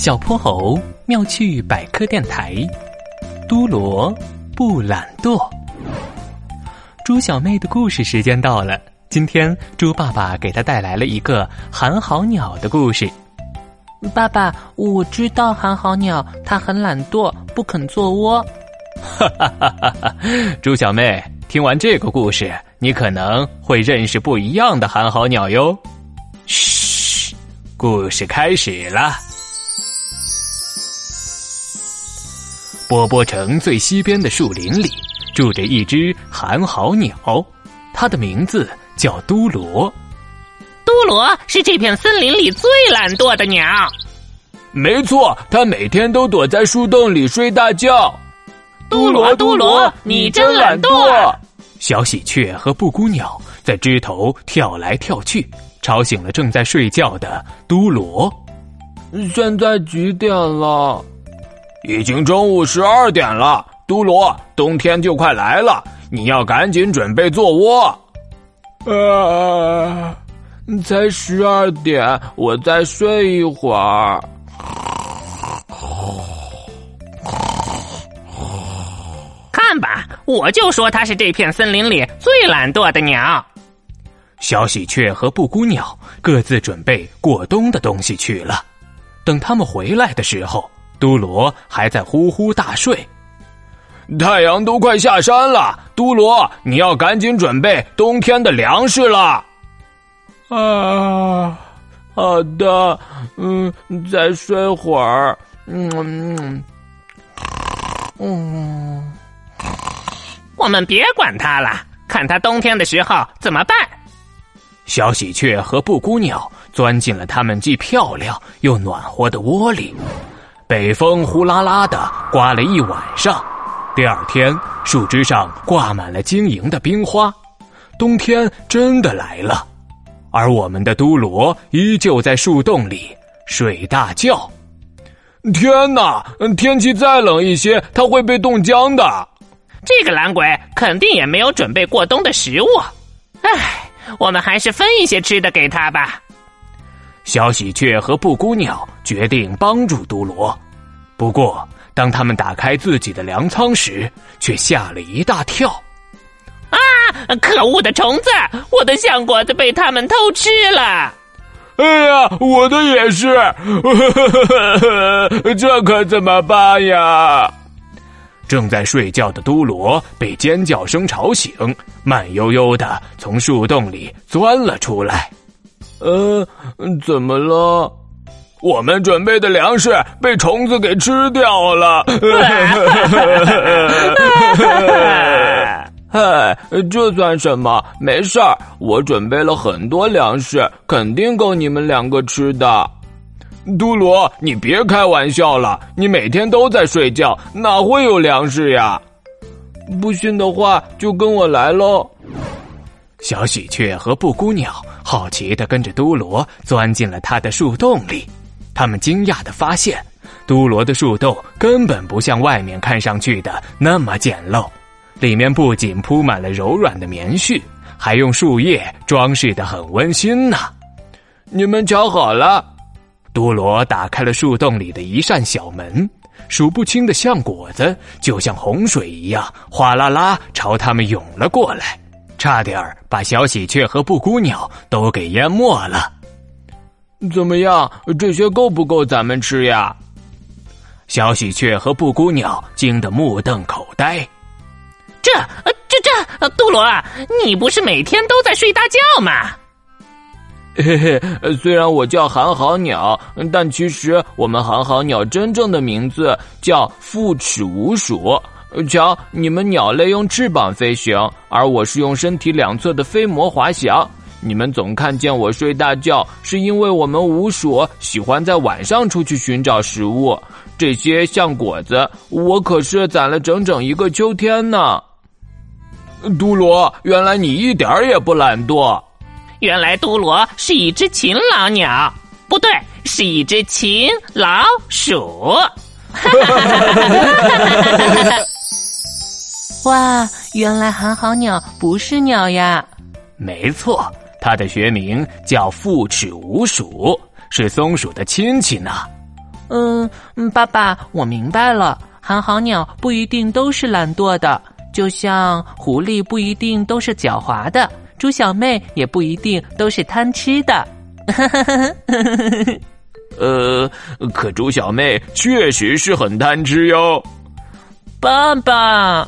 小泼猴妙趣百科电台，都罗不懒惰。猪小妹的故事时间到了，今天猪爸爸给她带来了一个寒号鸟的故事。爸爸，我知道寒号鸟它很懒惰，不肯做窝。哈哈哈哈哈！猪小妹，听完这个故事，你可能会认识不一样的寒号鸟哟。嘘，故事开始了。波波城最西边的树林里，住着一只寒号鸟，它的名字叫都罗。都罗是这片森林里最懒惰的鸟。没错，它每天都躲在树洞里睡大觉。都罗，都罗，你真懒惰！小喜鹊和布谷鸟在枝头跳来跳去，吵醒了正在睡觉的都罗。现在几点了？已经中午十二点了，都罗，冬天就快来了，你要赶紧准备做窝。呃，才十二点，我再睡一会儿。看吧，我就说它是这片森林里最懒惰的鸟。小喜鹊和布谷鸟各自准备过冬的东西去了，等他们回来的时候。都罗还在呼呼大睡，太阳都快下山了。都罗，你要赶紧准备冬天的粮食了。啊，好的，嗯，再睡会儿。嗯嗯嗯，我们别管它了，看它冬天的时候怎么办。小喜鹊和布谷鸟钻进了它们既漂亮又暖和的窝里。北风呼啦啦的刮了一晚上，第二天树枝上挂满了晶莹的冰花，冬天真的来了。而我们的都罗依旧在树洞里睡大觉。天哪，天气再冷一些，它会被冻僵的。这个懒鬼肯定也没有准备过冬的食物。唉，我们还是分一些吃的给他吧。小喜鹊和布谷鸟决定帮助都罗，不过当他们打开自己的粮仓时，却吓了一大跳。啊！可恶的虫子！我的橡果子被他们偷吃了！哎呀，我的也是！这可怎么办呀？正在睡觉的都罗被尖叫声吵醒，慢悠悠的从树洞里钻了出来。呃，怎么了？我们准备的粮食被虫子给吃掉了。嗨，这算什么？没事儿，我准备了很多粮食，肯定够你们两个吃的。都罗，你别开玩笑了，你每天都在睡觉，哪会有粮食呀？不信的话，就跟我来喽。小喜鹊和布谷鸟好奇的跟着都罗钻进了他的树洞里，他们惊讶的发现，都罗的树洞根本不像外面看上去的那么简陋，里面不仅铺满了柔软的棉絮，还用树叶装饰的很温馨呢。你们瞧好了，都罗打开了树洞里的一扇小门，数不清的橡果子就像洪水一样哗啦啦朝他们涌了过来。差点儿把小喜鹊和布谷鸟都给淹没了。怎么样？这些够不够咱们吃呀？小喜鹊和布谷鸟惊得目瞪口呆。这、这、这，杜罗，你不是每天都在睡大觉吗？嘿嘿，虽然我叫寒号鸟，但其实我们寒号鸟真正的名字叫复齿无鼠。瞧，你们鸟类用翅膀飞行，而我是用身体两侧的飞膜滑翔。你们总看见我睡大觉，是因为我们鼯鼠喜欢在晚上出去寻找食物。这些像果子，我可是攒了整整一个秋天呢。都罗，原来你一点也不懒惰。原来都罗是一只勤劳鸟，不对，是一只勤老鼠。哇，原来寒号鸟不是鸟呀！没错，它的学名叫复齿鼯鼠，是松鼠的亲戚呢。嗯嗯，爸爸，我明白了，寒号鸟不一定都是懒惰的，就像狐狸不一定都是狡猾的，猪小妹也不一定都是贪吃的。呃，可猪小妹确实是很贪吃哟，爸爸。